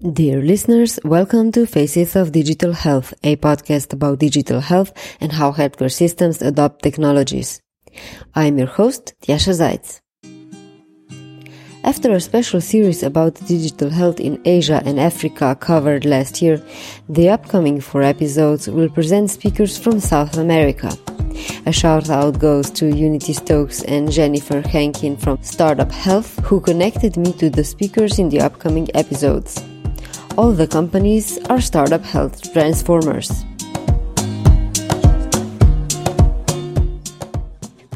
Dear listeners, welcome to Faces of Digital Health, a podcast about digital health and how healthcare systems adopt technologies. I'm your host, Tjasa Zajc. After a special series about digital health in Asia and Africa covered last year, the upcoming four episodes will present speakers from South America. A shout out goes to Unity Stokes and Jennifer Hankin from Startup Health, who connected me to the speakers in the upcoming episodes. All the companies are Startup Health Transformers.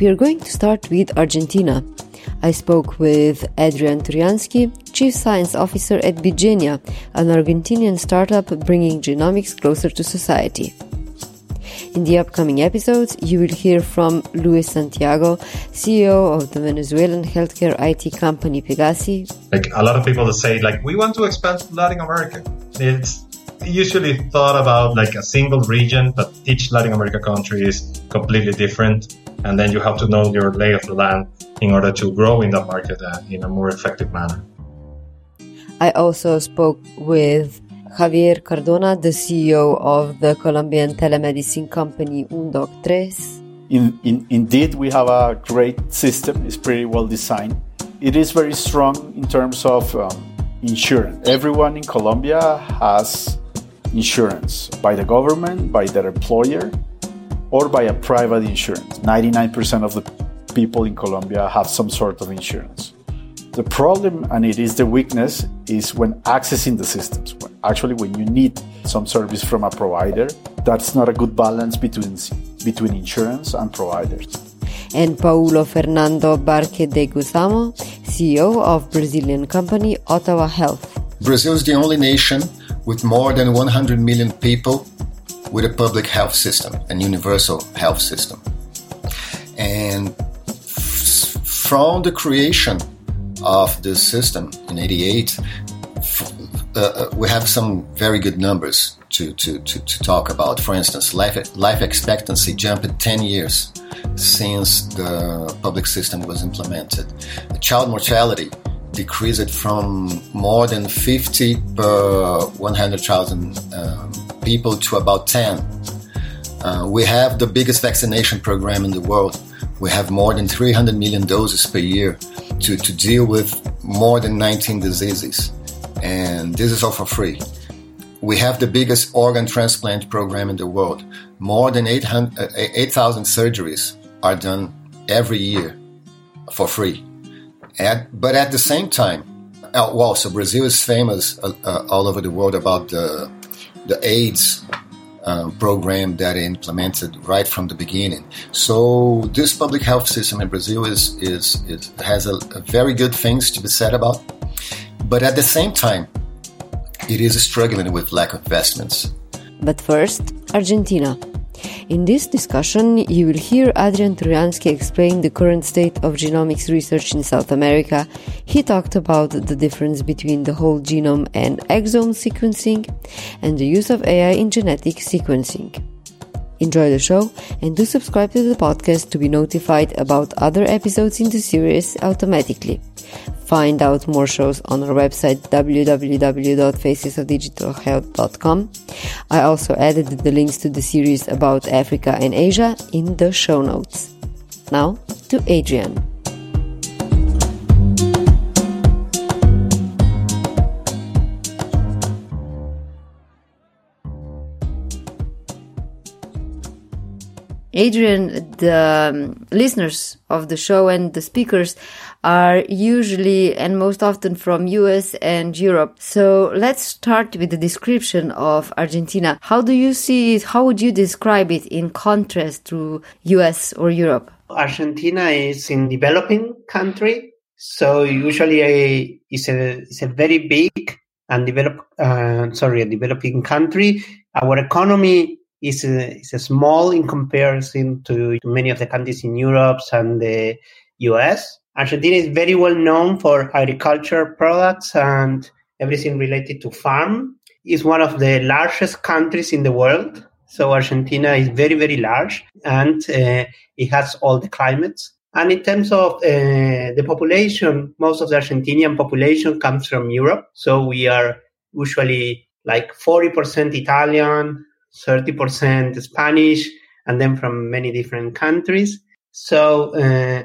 We are going to start with Argentina. I spoke with Adrian Turjanski, Chief Science Officer at Bitgenia, an Argentinian startup bringing genomics closer to society. In the upcoming episodes, you will hear from Luis Santiago, CEO of the Venezuelan healthcare IT company Pegasi. Like a lot of people that say, like, we want to expand to Latin America. It's usually thought about like a single region, but each Latin America country is completely different. And then you have to know your lay of the land in order to grow in that market uh, in a more effective manner. I also spoke with Javier Cardona, the CEO of the Colombian telemedicine company 1DOC3. In, in, indeed, we have a great system. It's pretty well designed. It is very strong in terms of um, insurance. Everyone in Colombia has insurance by the government, by their employer, or by a private insurance. 99% of the people in Colombia have some sort of insurance. The problem, and it is the weakness, is when accessing the systems. Actually, when you need some service from a provider, that's not a good balance between, between insurance and providers. And Paulo Fernando Barque de Gusamo, CEO of Brazilian company Ottawa Health. Brazil is the only nation with more than 100 million people with a public health system, an universal health system. And from the creation of this system in 88, uh, we have some very good numbers to, to, to, to, talk about. For instance, life, life expectancy jumped 10 years since the public system was implemented. The child mortality decreased from more than 50 per 100,000 um, people to about 10. Uh, we have the biggest vaccination program in the world. We have more than 300 million doses per year to, to deal with more than 19 diseases. And this is all for free. We have the biggest organ transplant program in the world. More than 8,000 uh, 8, surgeries are done every year for free. At, but at the same time, uh, well, so Brazil is famous uh, uh, all over the world about the, the AIDS um, program that implemented right from the beginning. So this public health system in Brazil is, is, is has a, a very good things to be said about, but at the same time, it is struggling with lack of investments. But first, Argentina. In this discussion, you will hear Adrian Turjanski explain the current state of genomics research in South America. He talked about the difference between the whole genome and exome sequencing and the use of AI in genetic sequencing. Enjoy the show and do subscribe to the podcast to be notified about other episodes in the series automatically. Find out more shows on our website www.facesofdigitalhealth.com. I also added the links to the series about Africa and Asia in the show notes. Now to Adrian. Adrian, the um, listeners of the show and the speakers are usually and most often from US and Europe. So let's start with the description of Argentina. How do you see it? How would you describe it in contrast to US or Europe? Argentina is in developing country. So usually a, it's a, it's a very big and develop, uh, sorry, a developing country. Our economy is is small in comparison to many of the countries in Europe and the US. Argentina is very well known for agriculture products and everything related to farm. It's one of the largest countries in the world. So Argentina is very, very large and uh, it has all the climates. And in terms of uh, the population, most of the Argentinian population comes from Europe. So we are usually like 40% Italian, 30% Spanish, and then from many different countries. So, uh,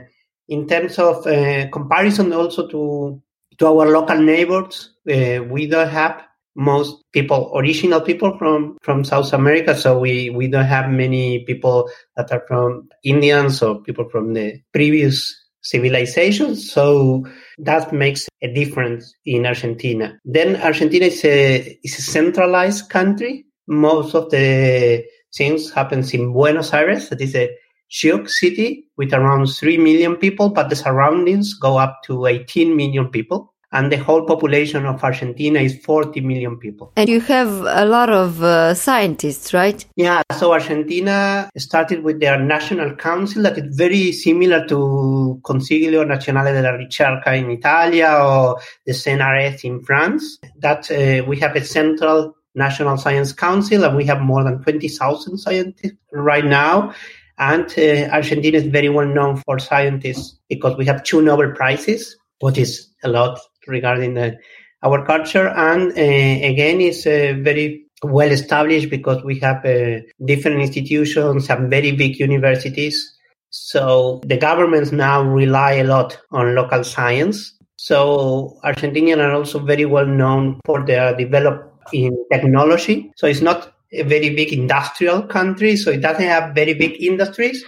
in terms of uh, comparison also to, to our local neighbors, uh, we don't have most people, original people from, from South America. So we, we don't have many people that are from Indians or people from the previous civilizations. So that makes a difference in Argentina. Then Argentina is a, is a centralized country. Most of the things happens in Buenos Aires. That is a huge city with around 3 million people, but the surroundings go up to 18 million people and the whole population of Argentina is 40 million people. And you have a lot of uh, scientists, right? Yeah, so Argentina started with their national council that is very similar to Consiglio Nazionale della Ricerca in Italia or the CNRS in France. That uh, we have a central national science council and we have more than 20,000 scientists right now. And uh, Argentina is very well known for scientists because we have two Nobel Prizes, what is a lot regarding the, our culture. And uh, again, it's uh, very well established because we have uh, different institutions and very big universities. So the governments now rely a lot on local science. So Argentinians are also very well known for their development in technology. So it's not a very big industrial country. So it doesn't have very big industries,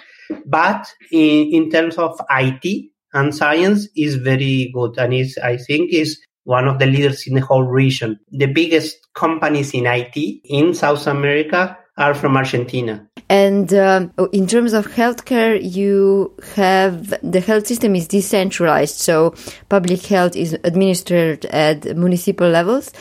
but in, in terms of IT, and science is very good and is I think is one of the leaders in the whole region. The biggest companies in IT in South America are from Argentina. And uh, in terms of healthcare, you have the health system is decentralized, so public health is administered at municipal levels.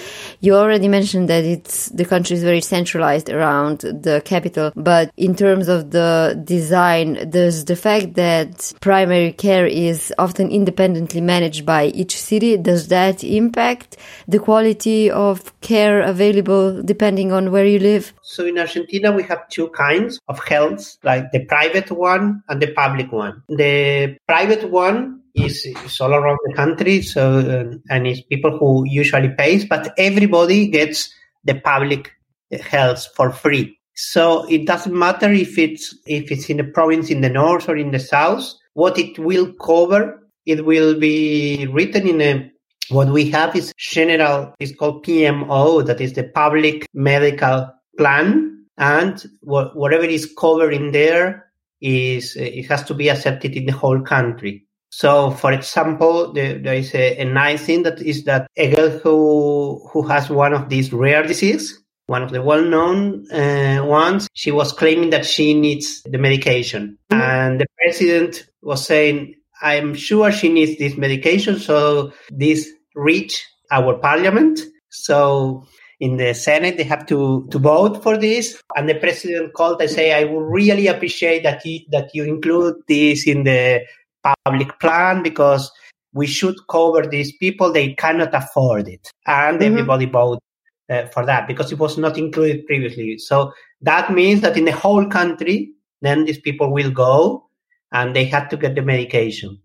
You already mentioned that it's the country is very centralized around the capital, but in terms of the design, there's the fact that primary care is often independently managed by each city. Does that impact the quality of care available depending on where you live? So in Argentina, we have two kinds of health, like the private one and the public one. The private one is, is all around the country, so uh, and it's people who usually pays, but everybody gets the public health for free. So it doesn't matter if it's if it's in a province in the north or in the south. What it will cover, it will be written in a what we have is general it's called PMO, that is the public medical plan, and wh- whatever is covered in there is it has to be accepted in the whole country. So, for example, there, there is a, a, nice thing that is that a girl who who has one of these rare diseases, one of the well-known uh, ones, she was claiming that she needs the medication, mm-hmm. and the president was saying, "I'm sure she needs this medication." So this reached our parliament. So in the Senate, they have to, to vote for this. And the president called and say, I would really appreciate that you, that you include this in the public plan because we should cover these people. They cannot afford it. And mm-hmm. everybody voted uh, for that because it was not included previously. So that means that in the whole country, then these people will go and they have to get the medication.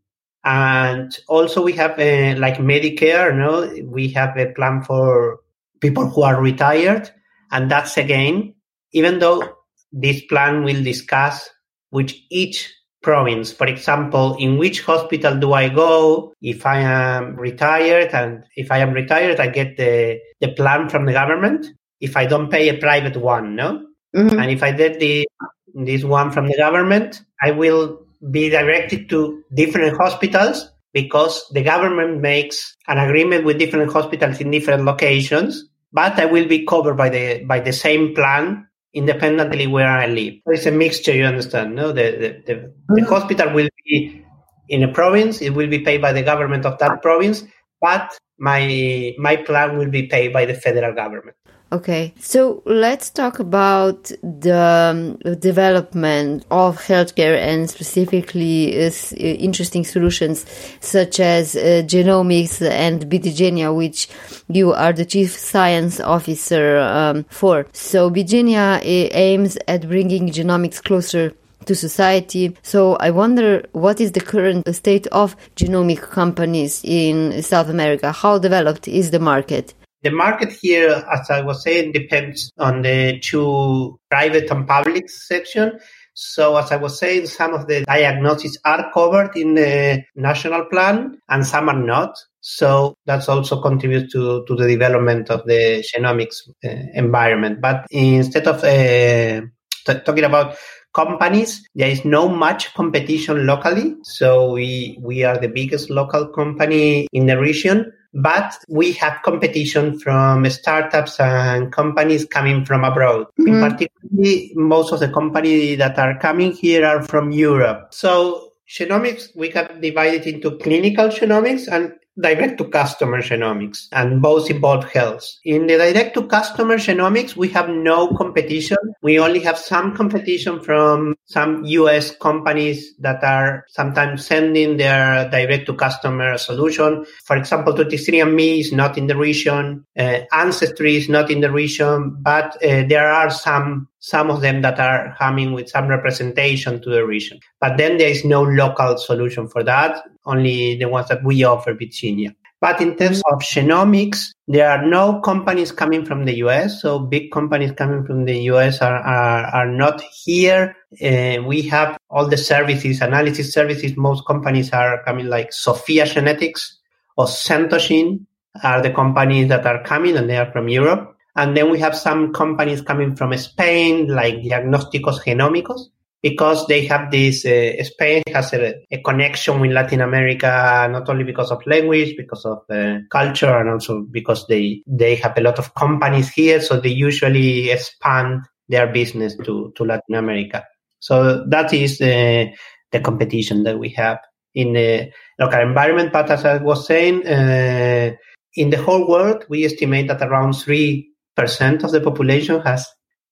And also we have uh, like Medicare, no, we have a plan for people who are retired. And that's again, even though this plan will discuss which each province, for example, in which hospital do I go if I am retired? And if I am retired, I get the, the plan from the government. If I don't pay a private one, no? Mm-hmm. And if I get the, this one from the government, I will be directed to different hospitals because the government makes an agreement with different hospitals in different locations but I will be covered by the by the same plan independently where I live. It's a mixture, you understand? No, the the, the, the mm-hmm. hospital will be in a province; it will be paid by the government of that province, but my my plan will be paid by the federal government. Okay, so let's talk about the um, development of healthcare and specifically uh, uh interesting solutions such as uh, genomics and Bitgenia, which you are the chief science officer um, for. So Bitgenia aims at bringing genomics closer to society. So I wonder what is the current state of genomic companies in South America? How developed is the market? The market here, as I was saying, depends on the two private and public section. So as I was saying, some of the diagnoses are covered in the national plan and some are not. So that's also contributes to, to the development of the genomics uh, environment. But instead of uh, t- talking about companies, there is no much competition locally. So we, we are the biggest local company in the region but we have competition from startups and companies coming from abroad. Mm-hmm. In particular, most of the companies that are coming here are from Europe. So genomics, we can divide it into clinical genomics and direct to customer genomics and both involve health. In the direct to customer genomics, we have no competition. We only have some competition from some US companies that are sometimes sending their direct to customer solution. For example, 23andMe is not in the region. Uh, Ancestry is not in the region, but uh, there are some some of them that are coming with some representation to the region. But then there is no local solution for that, only the ones that we offer Bitgenia. But in terms of genomics, there are no companies coming from the US. So big companies coming from the US are, are, are not here. Uh, we have all the services, analysis services. Most companies are coming like SOPHiA Genetics or Centogene are the companies that are coming and they are from Europe. And then we have some companies coming from Spain, like Diagnósticos Genómicos, because they have this, uh, Spain has a, a, connection with Latin America, not only because of language, because of uh, culture, and also because they, they have a lot of companies here. So they usually expand their business to, to Latin America. So that is uh, the competition that we have in the local environment. But as I was saying, uh, in the whole world, we estimate that around three percent of the population has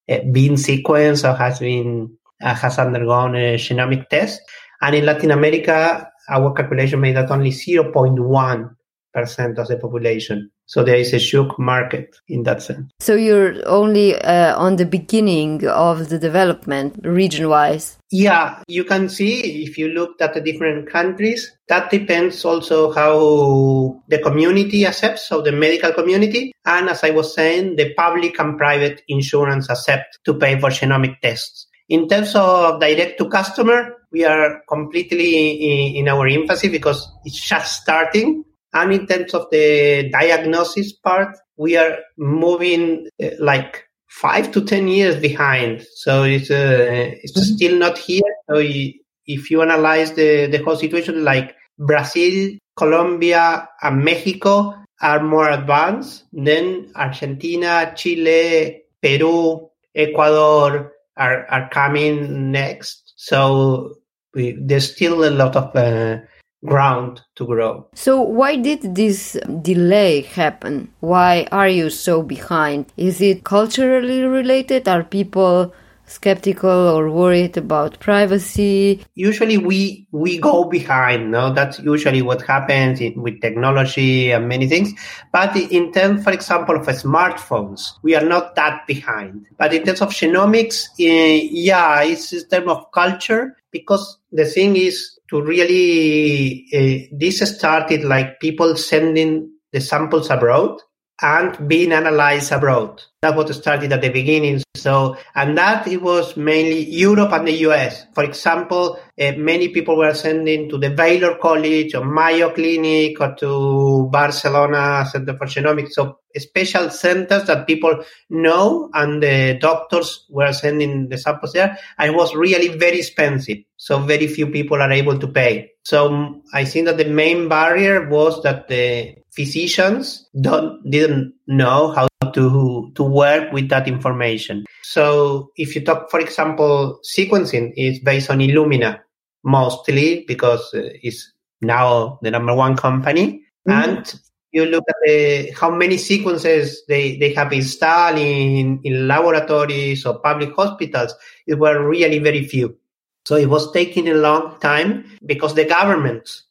uh, been sequenced or has been has undergone a genomic test. And in Latin America, our calculation made that only 0.1 percent of the population. So there is a shook market in that sense. So you're only uh, on the beginning of the development region wise. Yeah, you can see if you looked at the different countries, that depends also how the community accepts, so the medical community. And as I was saying, the public and private insurance accept to pay for genomic tests. In terms of direct to customer, we are completely in, in our infancy because it's just starting and in terms of the diagnosis part, we are moving uh, like five to 10 years behind. So it's, uh, it's mm-hmm. still not here. So if you analyze the, the whole situation, like Brazil, Colombia, and Mexico are more advanced. than Argentina, Chile, Peru, Ecuador are, are coming next. So we, there's still a lot of uh, ground to grow. So, why did this delay happen? Why are you so behind? Is it culturally related? Are people skeptical or worried about privacy? Usually we we go behind, no? That's usually what happens in, with technology and many things. But in terms, for example, of smartphones, we are not that behind. But in terms of genomics, uh, yeah, it's in terms of culture because the thing is to really uh, this started like people sending the samples abroad and being analyzed abroad. That's what started at the beginning. So, and that it was mainly Europe and the US. For example, uh, many people were sending to the Baylor College or Mayo Clinic or to Barcelona Center for Genomics. So special centers that people know and the doctors were sending the samples there. And it was really very expensive. So very few people are able to pay. So I think that the main barrier was that the physicians don't didn't know how to to work with that information. So if you talk, for example, sequencing is based on Illumina mostly because uh, it's now the number one company, mm-hmm. and you look at the, how many sequences they, they have installed in, in laboratories or public hospitals, it were really very few. So it was taking a long time because the government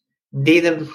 didn't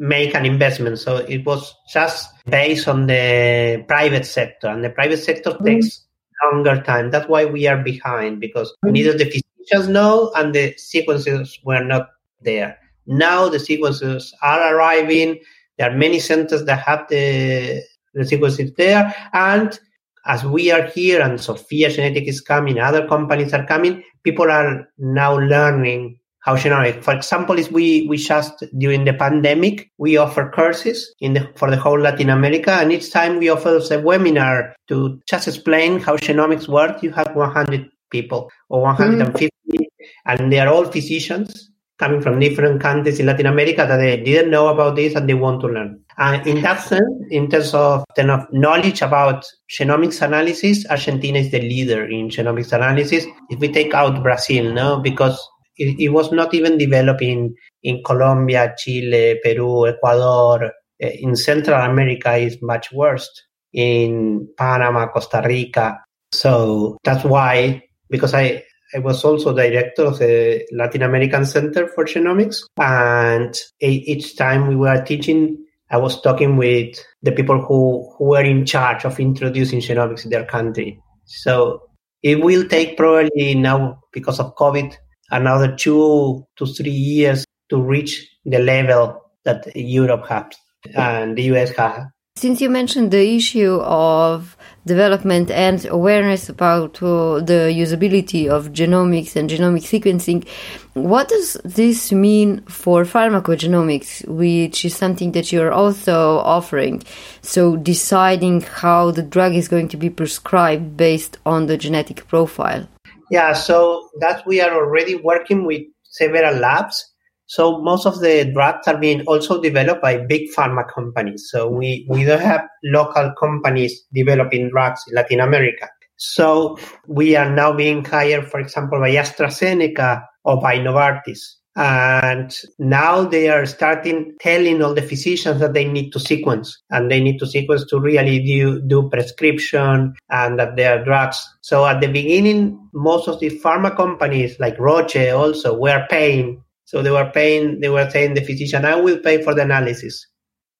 make an investment. So it was just based on the private sector, and the private sector mm-hmm. takes longer time. That's why we are behind because mm-hmm. neither the physicians know and the sequences were not there. Now the sequences are arriving. There are many centers that have the the sequences there. And as we are here and SOPHiA Genetic is coming, other companies are coming, people are now learning how genomic. For example, is we we just during the pandemic we offer courses in the for the whole Latin America, and each time we offer a webinar to just explain how genomics work. You have 100 people or 150, mm. and they are all physicians coming from different countries in Latin America that they didn't know about this and they want to learn. And in that sense, in terms of, kind of knowledge about genomics analysis, Argentina is the leader in genomics analysis. If we take out Brazil, no, because it, it was not even developing in Colombia, Chile, Peru, Ecuador. Eh, in Central America is much worse. In Panama, Costa Rica. So that's why, because I, I was also director of the Latin American Center for Genomics. And each time we were teaching, I was talking with the people who, who were in charge of introducing genomics in their country. So it will take probably now, because of COVID, another two to three years to reach the level that Europe has and the US has. Since you mentioned the issue of development and awareness about uh, the usability of genomics and genomic sequencing, what does this mean for pharmacogenomics, which is something that you're also offering? So, deciding how the drug is going to be prescribed based on the genetic profile. Yeah, so that we are already working with several labs. So most of the drugs are being also developed by big pharma companies. So we, we don't have local companies developing drugs in Latin America. So we are now being hired, for example, by AstraZeneca or by Novartis. And now they are starting telling all the physicians that they need to sequence and they need to sequence to really do, do prescription and that they are drugs. So at the beginning, most of the pharma companies like Roche also were paying. So they were paying, they were saying the physician, I will pay for the analysis.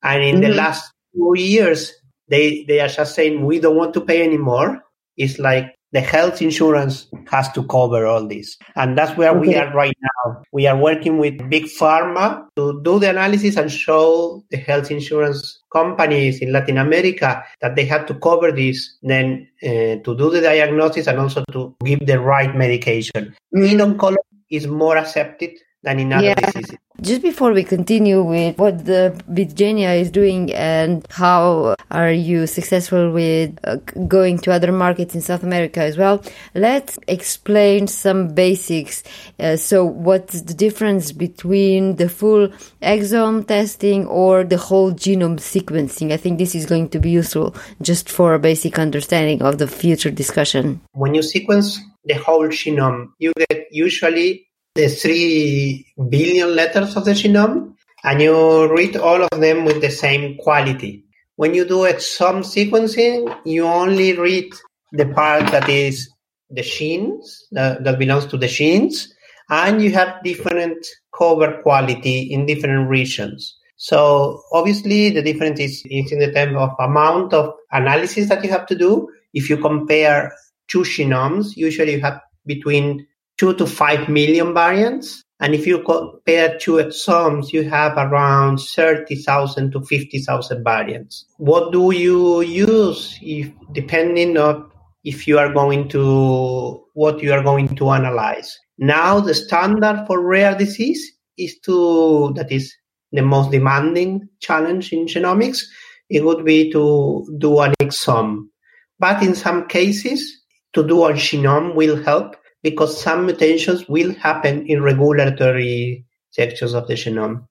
And in mm-hmm. the last two years, they, they are just saying, we don't want to pay anymore. It's like the health insurance has to cover all this. And that's where okay. we are right now. We are working with big pharma to do the analysis and show the health insurance companies in Latin America that they have to cover this, then uh, to do the diagnosis and also to give the right medication. In oncology is more accepted than in other yeah. diseases. Just before we continue with what the Bitgenia is doing and how are you successful with uh, going to other markets in South America as well, let's explain some basics. Uh, so, what's the difference between the full exome testing or the whole genome sequencing? I think this is going to be useful just for a basic understanding of the future discussion. When you sequence the whole genome, you get usually the three billion letters of the genome and you read all of them with the same quality. When you do exome sequencing, you only read the part that is the genes, that, belongs to the genes, and you have different cover quality in different regions. So obviously the difference is, is in the term of amount of analysis that you have to do. If you compare two genomes, usually you have between two to five million variants. And if you compare two exomes, you have around 30,000 to 50,000 variants. What do you use if, depending on if you are going to, what you are going to analyze? Now the standard for rare disease is to, that is the most demanding challenge in genomics. It would be to do an exome. But in some cases, to do a genome will help because some mutations will happen in regulatory sections of the genome.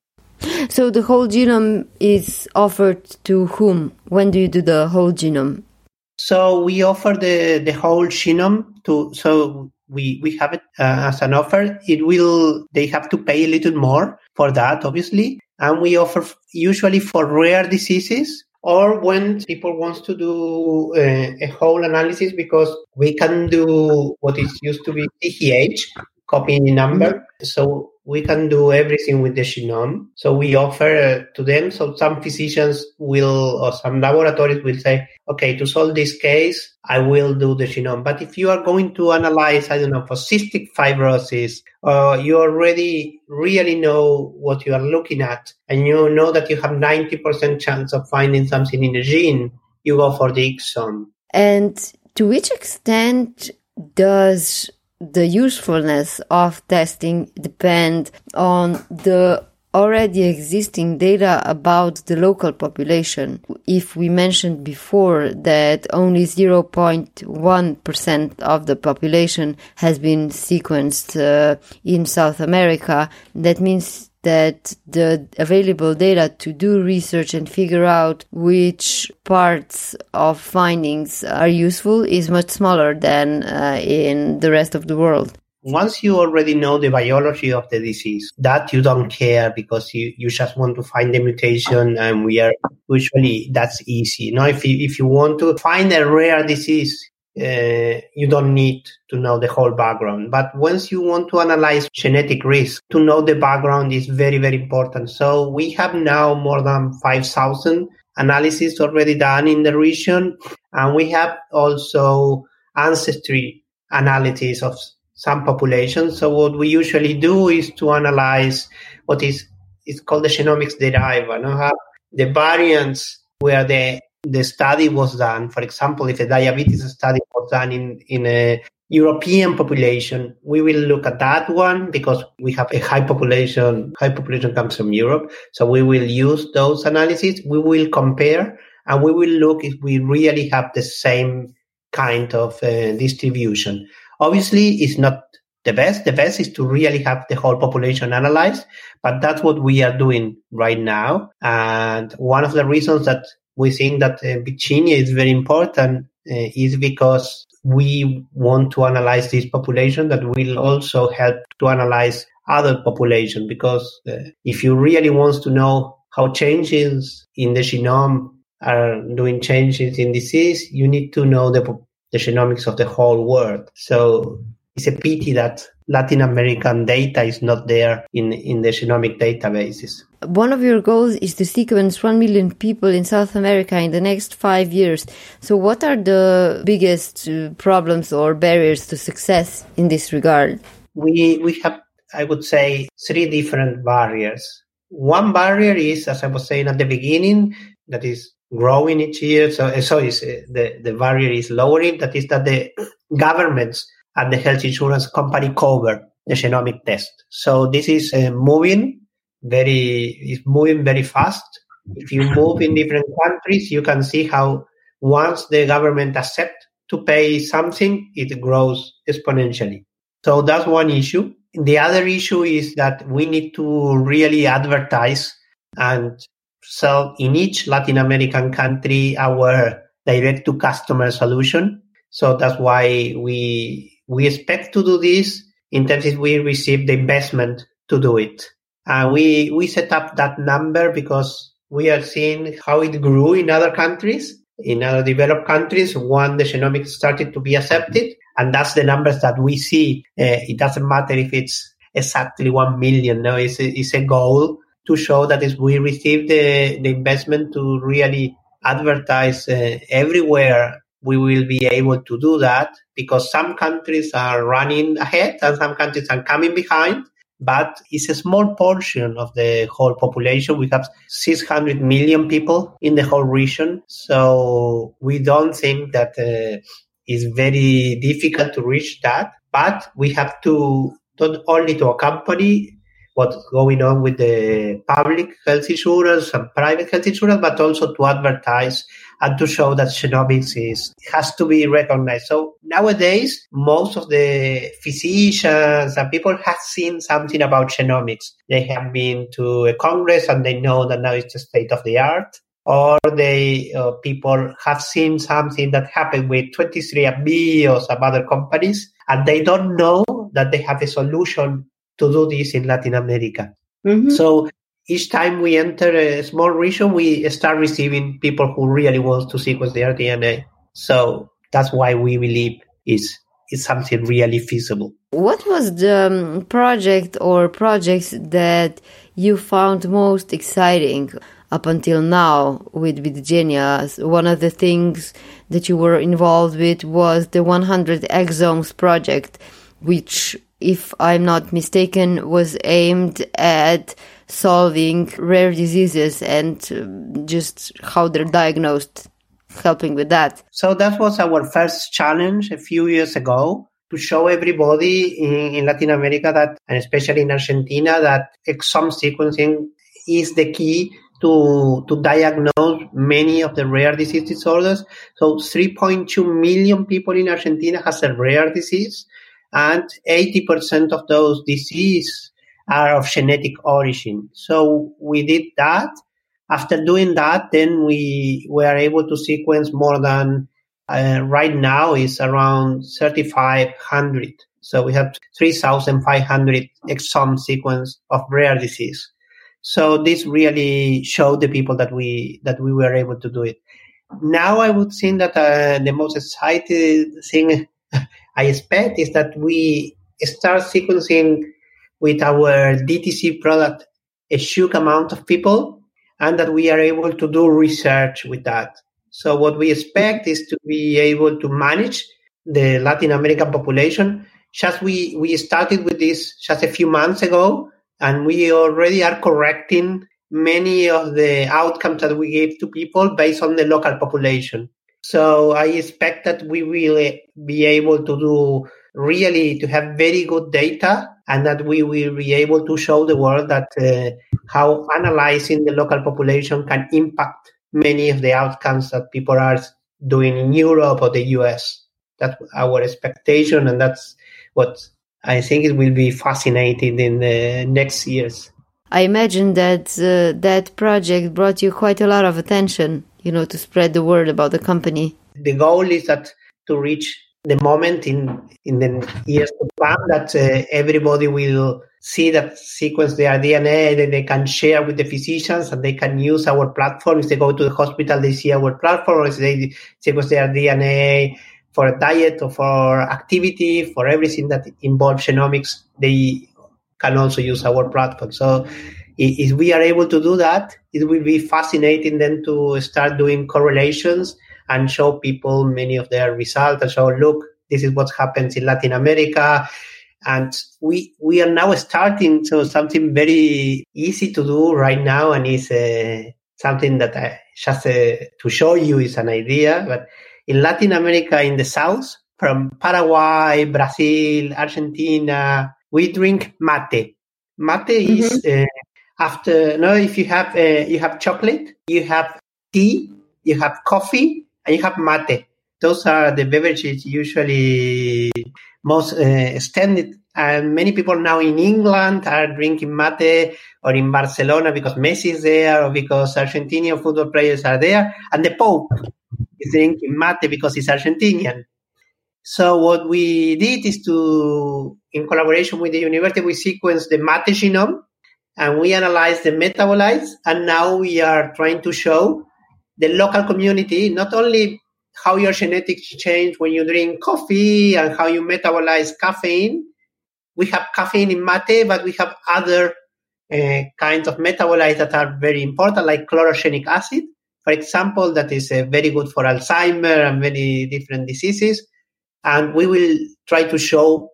So the whole genome is offered to whom? When do you do the whole genome? So we offer the, the whole genome to, so we, we have it uh, as an offer. It will, they have to pay a little more for that, obviously. And we offer usually for rare diseases or when people wants to do uh, a whole analysis because we can do what is used to be CGH, copy number. So we can do everything with the genome. So we offer uh, to them. So some physicians will, or some laboratories will say, okay, to solve this case, I will do the genome. But if you are going to analyze, I don't know, for cystic fibrosis, uh, you already really know what you are looking at and you know that you have 90% chance of finding something in the gene you go for the exome. And to which extent does the usefulness of testing depend on the already existing data about the local population. If we mentioned before that only 0.1% of the population has been sequenced uh, in South America, that means that the available data to do research and figure out which parts of findings are useful is much smaller than uh, in the rest of the world. Once you already know the biology of the disease, that you don't care because you, you just want to find the mutation and we are usually that's easy. Now, if you, if you want to find a rare disease, uh, you don't need to know the whole background. But once you want to analyze genetic risk, to know the background is very, very important. So we have now more than 5,000 analyses already done in the region. And we have also ancestry analysis of some populations. So what we usually do is to analyze what is, it's called the genomics deriva, you know, the variants where the the study was done, for example, if a diabetes study was done in, in a European population, we will look at that one because we have a high population. High population comes from Europe. So we will use those analyses. We will compare and we will look if we really have the same kind of uh, distribution. Obviously, it's not the best. The best is to really have the whole population analyzed, but that's what we are doing right now. And one of the reasons that we think that uh, Bitgenia is very important uh, is because we want to analyze this population that will also help to analyze other population because uh, if you really want to know how changes in the genome are doing changes in disease, you need to know the, the genomics of the whole world. So it's a pity that Latin American data is not there in, in the genomic databases. One of your goals is to sequence 1 million people in South America in the next five years. So, what are the biggest uh, problems or barriers to success in this regard? We, we have, I would say, three different barriers. One barrier is, as I was saying at the beginning, that is growing each year. So, so is, uh, the, the barrier is lowering. That is that the governments and the health insurance company cover the genomic test. So this is uh, moving very, is moving very fast. If you move in different countries, you can see how once the government accept to pay something, it grows exponentially. So that's one issue. The other issue is that we need to really advertise and sell in each Latin American country our direct to customer solution. So that's why we we expect to do this in terms if we receive the investment to do it. And we, we set up that number because we are seeing how it grew in other countries, in other developed countries, when the genomics started to be accepted. And that's the numbers that we see. Uh, it doesn't matter if it's exactly 1 million. No, it's a, it's a goal to show that if we receive the, the investment to really advertise uh, everywhere we will be able to do that because some countries are running ahead and some countries are coming behind. But it's a small portion of the whole population. We have 600 million people in the whole region. So we don't think that uh, it's very difficult to reach that. But we have to not only to accompany what's going on with the public health insurance and private health insurance, but also to advertise and to show that genomics is has to be recognized. So nowadays, most of the physicians and people have seen something about genomics. They have been to a congress and they know that now it's the state of the art. Or they uh, people have seen something that happened with 23andMe or some other companies, and they don't know that they have a solution to do this in Latin America. Mm-hmm. So each time we enter a small region, we start receiving people who really want to sequence their DNA. So that's why we believe it's, is something really feasible. What was the um, project or projects that you found most exciting up until now with Bitgenia? One of the things that you were involved with was the 100 exomes project, which, if I'm not mistaken, was aimed at solving rare diseases and uh, just how they're diagnosed? helping with that. So that was our first challenge a few years ago to show everybody in, in Latin America that, and especially in Argentina, that exome sequencing is the key to to diagnose many of the rare disease disorders. So 3.2 million people in Argentina has a rare disease, and 80% of those diseases are of genetic origin. So we did that. After doing that, then we were able to sequence more than uh, right now is around 3,500. So we have 3,500 exome sequence of rare disease. So this really showed the people that we that we were able to do it. Now I would think that uh, the most exciting thing I expect is that we start sequencing with our DTC product a huge amount of people and that we are able to do research with that. So what we expect is to be able to manage the Latin American population. Just we, we started with this just a few months ago and we already are correcting many of the outcomes that we gave to people based on the local population. So I expect that we will be able to do really to have very good data and that we will be able to show the world that uh, how analyzing the local population can impact many of the outcomes that people are doing in Europe or the US. That's our expectation, and that's what I think it will be fascinating in the next years. I imagine that uh, that project brought you quite a lot of attention, you know, to spread the word about the company. The goal is that to reach the moment in in the years to come that uh, everybody will see that sequence their DNA that they can share with the physicians and they can use our platform. If they go to the hospital, they see our platform. Or if they sequence their DNA for a diet or for activity, for everything that involves genomics, they can also use our platform. So if we are able to do that, it will be fascinating then to start doing correlations and show people many of their results and show, look, this is what happens in Latin America. And we, we are now starting to something very easy to do right now. And is uh, something that I just uh, to show you is an idea, but in Latin America, in the South, from Paraguay, Brazil, Argentina, we drink mate. Mate mm-hmm. is uh, after, no, if you have, uh, you have chocolate, you have tea, you have coffee, you have mate. Those are the beverages usually most uh, extended. And many people now in England are drinking mate or in Barcelona because Messi is there or because Argentinian football players are there. And the Pope is drinking mate because he's Argentinian. So what we did is to, in collaboration with the university, we sequenced the mate genome and we analyzed the metabolites. And now we are trying to show the local community, not only how your genetics change when you drink coffee and how you metabolize caffeine. We have caffeine in mate, but we have other uh, kinds of metabolites that are very important, like chlorogenic acid, for example, that is uh, very good for Alzheimer and many different diseases. And we will try to show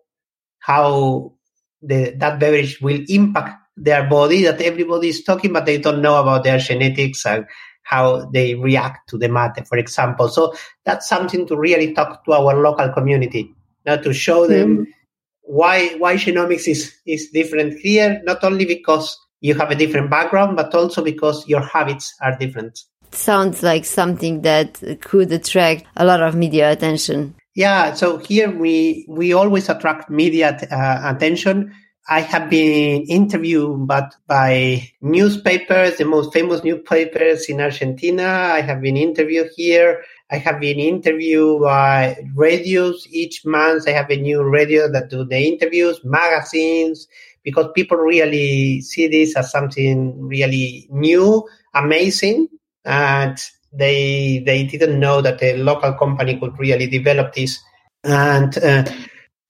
how the, that beverage will impact their body that everybody is talking, but they don't know about their genetics and how they react to the mate, for example. So that's something to really talk to our local community, now to show them mm. why why genomics is, is different here, not only because you have a different background, but also because your habits are different. Sounds like something that could attract a lot of media attention. Yeah, so here we we always attract media uh, attention I have been interviewed but by newspapers, the most famous newspapers in Argentina. I have been interviewed here. I have been interviewed by radios each month. I have a new radio that do the interviews, magazines, because people really see this as something really new, amazing, and they they didn't know that a local company could really develop this. And uh,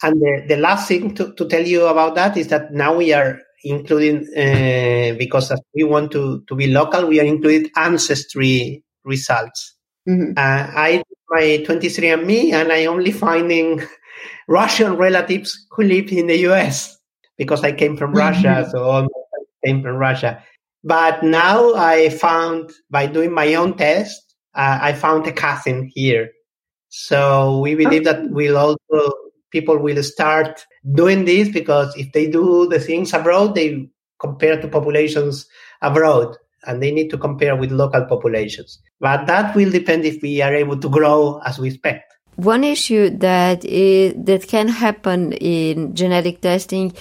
and the, the last thing to, to tell you about that is that now we are including, uh, because we want to, to be local, we are including ancestry results. Mm-hmm. Uh, I my 23andMe and I only finding Russian relatives who live in the US because I came from mm-hmm. Russia, so I came from Russia. But now I found by doing my own test uh, I found a cousin here. So we believe that we'll also people will start doing this because if they do the things abroad, they compare to populations abroad and they need to compare with local populations. But that will depend if we are able to grow as we expect. One issue that is, that can happen in genetic testing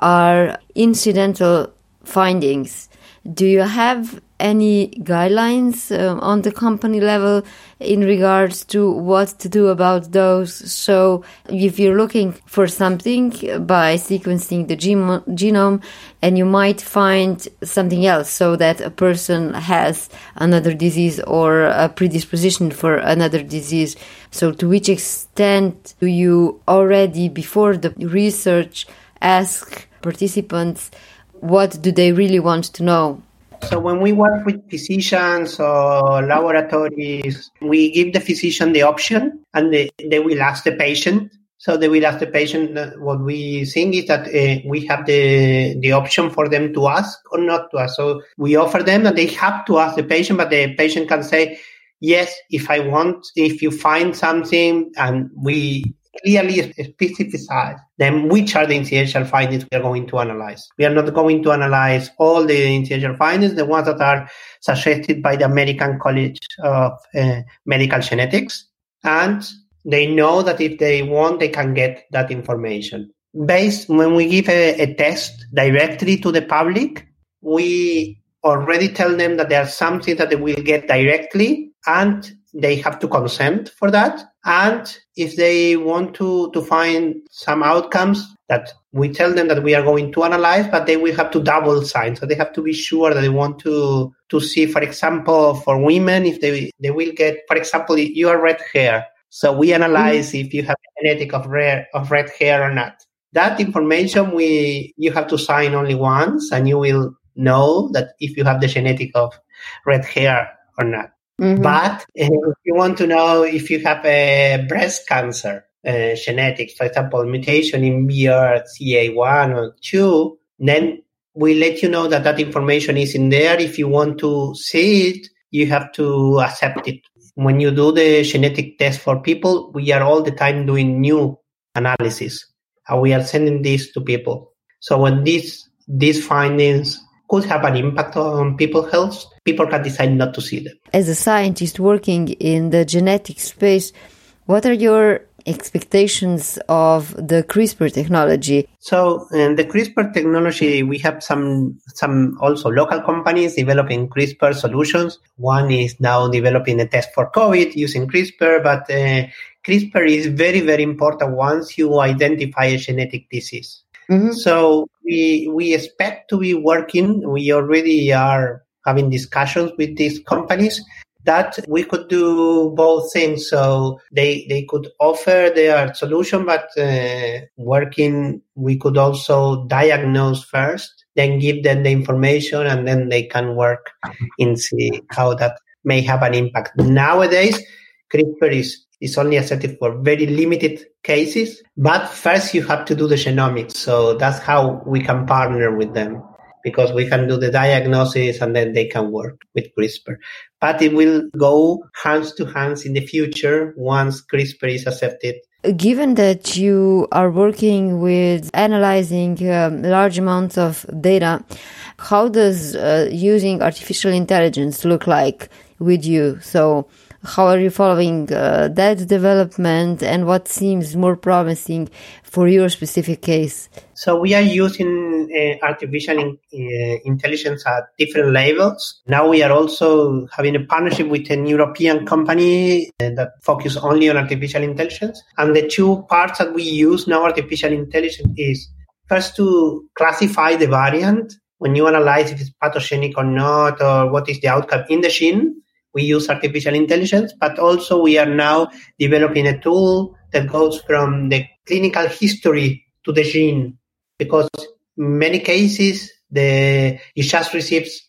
are incidental findings. Do you have any guidelines um, on the company level in regards to what to do about those? So, if you're looking for something by sequencing the genome, and you might find something else, so that a person has another disease or a predisposition for another disease. So, to which extent do you already, before the research, ask participants what do they really want to know? So when we work with physicians or laboratories, we give the physician the option and they, they will ask the patient. So they will ask the patient what we think is that uh, we have the, the option for them to ask or not to ask. So we offer them and they have to ask the patient, but the patient can say, yes, if I want, if you find something and we clearly specify then which are the incidental findings we are going to analyze. We are not going to analyze all the incidental findings, the ones that are suggested by the American College of uh, Medical Genetics. And they know that if they want, they can get that information. Based when we give a, a test directly to the public, we already tell them that there are something that they will get directly and they have to consent for that. And if they want to, to find some outcomes that we tell them that we are going to analyze, but they will have to double sign. So they have to be sure that they want to, to see, for example, for women, if they, they will get, for example, you are red hair. So we analyze mm-hmm. if you have a genetic of rare, of red hair or not. That information we, you have to sign only once and you will know that if you have the genetic of red hair or not. Mm-hmm. But if you want to know if you have a breast cancer uh, genetics, for example, mutation in BRCA1 or 2, then we let you know that that information is in there. If you want to see it, you have to accept it. When you do the genetic test for people, we are all the time doing new analysis. And we are sending this to people. So when these these findings could have an impact on people's health, people can decide not to see them. As a scientist working in the genetic space, what are your expectations of the CRISPR technology? So, in the CRISPR technology, we have some some also local companies developing CRISPR solutions. One is now developing a test for COVID using CRISPR, but uh, CRISPR is very very important once you identify a genetic disease. Mm-hmm. So we we expect to be working. We already are having discussions with these companies that we could do both things. So they they could offer their solution, but uh, working we could also diagnose first, then give them the information, and then they can work and see how that may have an impact. Nowadays, CRISPR is is only accepted for very limited cases. But first, you have to do the genomics. So that's how we can partner with them because we can do the diagnosis and then they can work with CRISPR. But it will go hands to hands in the future once CRISPR is accepted. Given that you are working with analyzing um, large amounts of data, how does uh, using artificial intelligence look like with you? So, how are you following uh, that development and what seems more promising for your specific case? So we are using uh, artificial in, uh, intelligence at different levels. Now we are also having a partnership with an European company uh, that focus only on artificial intelligence. And the two parts that we use now artificial intelligence is first to classify the variant when you analyze if it's pathogenic or not or what is the outcome in the gene we use artificial intelligence, but also we are now developing a tool that goes from the clinical history to the gene, because in many cases the it just receives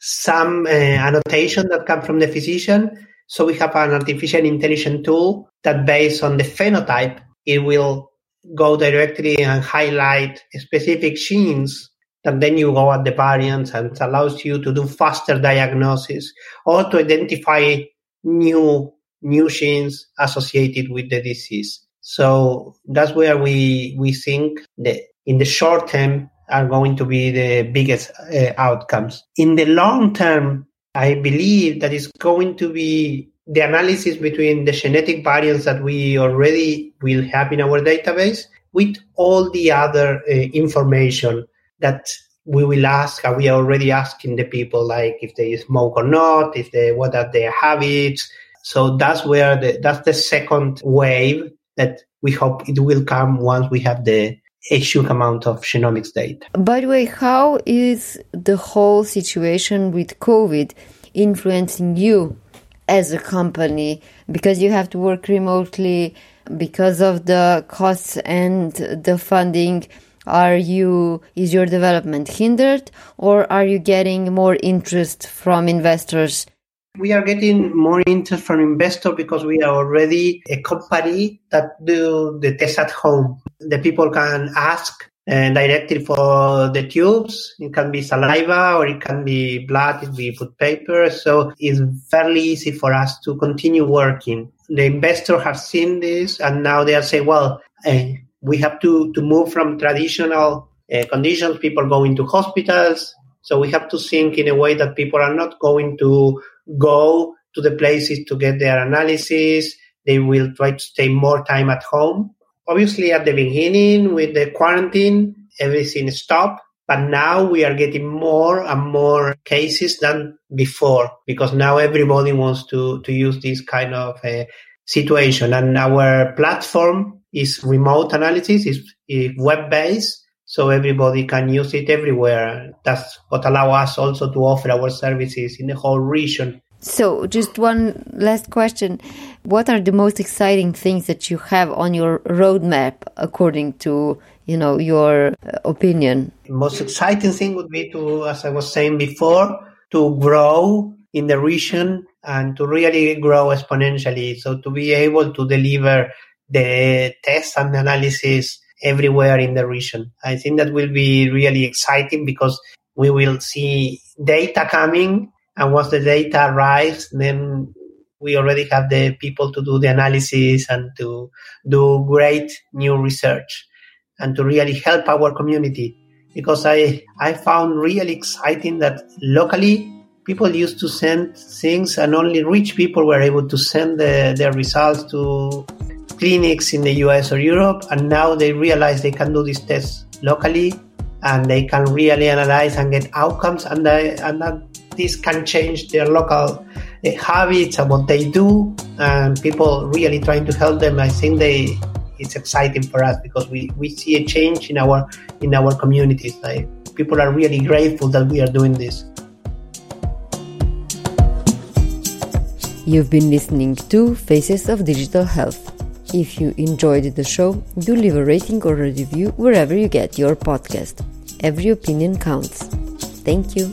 some uh, annotation that come from the physician. So we have an artificial intelligence tool that based on the phenotype, it will go directly and highlight specific genes and then you go at the variants and it allows you to do faster diagnosis or to identify new new genes associated with the disease. So that's where we we think that in the short term are going to be the biggest uh, outcomes. In the long term, I believe that it's going to be the analysis between the genetic variants that we already will have in our database with all the other uh, information that we will ask are we already asking the people like if they smoke or not if they what are their habits so that's where the that's the second wave that we hope it will come once we have the a huge amount of genomics data. By the way, how is the whole situation with COVID influencing you as a company? Because you have to work remotely because of the costs and the funding. Are you, is your development hindered or are you getting more interest from investors we are getting more interest from investors because we are already a company that do the test at home. The people can ask and uh, directly for the tubes. It can be saliva or it can be blood if we put paper. So it's fairly easy for us to continue working. The investor have seen this and now they are saying, well, uh, we have to, to move from traditional uh, conditions, people going to hospitals. So we have to think in a way that people are not going to go to the places to get their analysis. They will try to stay more time at home. Obviously, at the beginning with the quarantine, everything stopped. But now we are getting more and more cases than before because now everybody wants to, to use this kind of uh, situation. And our platform is remote analysis, is, is web based. So everybody can use it everywhere. That's what allow us also to offer our services in the whole region. So, just one last question. What are the most exciting things that you have on your roadmap according to, you know, your uh, opinion? The most exciting thing would be to, as I was saying before, to grow in the region and to really grow exponentially. So to be able to deliver the tests and analysis everywhere in the region. I think that will be really exciting because we will see data coming and once the data arrives, then we already have the people to do the analysis and to do great new research and to really help our community. Because I, I found really exciting that locally people used to send things and only rich people were able to send the, their results to clinics in the US or Europe. And now they realize they can do these tests locally and they can really analyze and get outcomes. And, they, and that this can change their local uh, habits and what they do, and people really trying to help them. I think they it's exciting for us because we, we see a change in our in our communities. Like people are really grateful that we are doing this. You've been listening to Faces of Digital Health. If you enjoyed the show, do leave a rating or a review wherever you get your podcast. Every opinion counts. Thank you.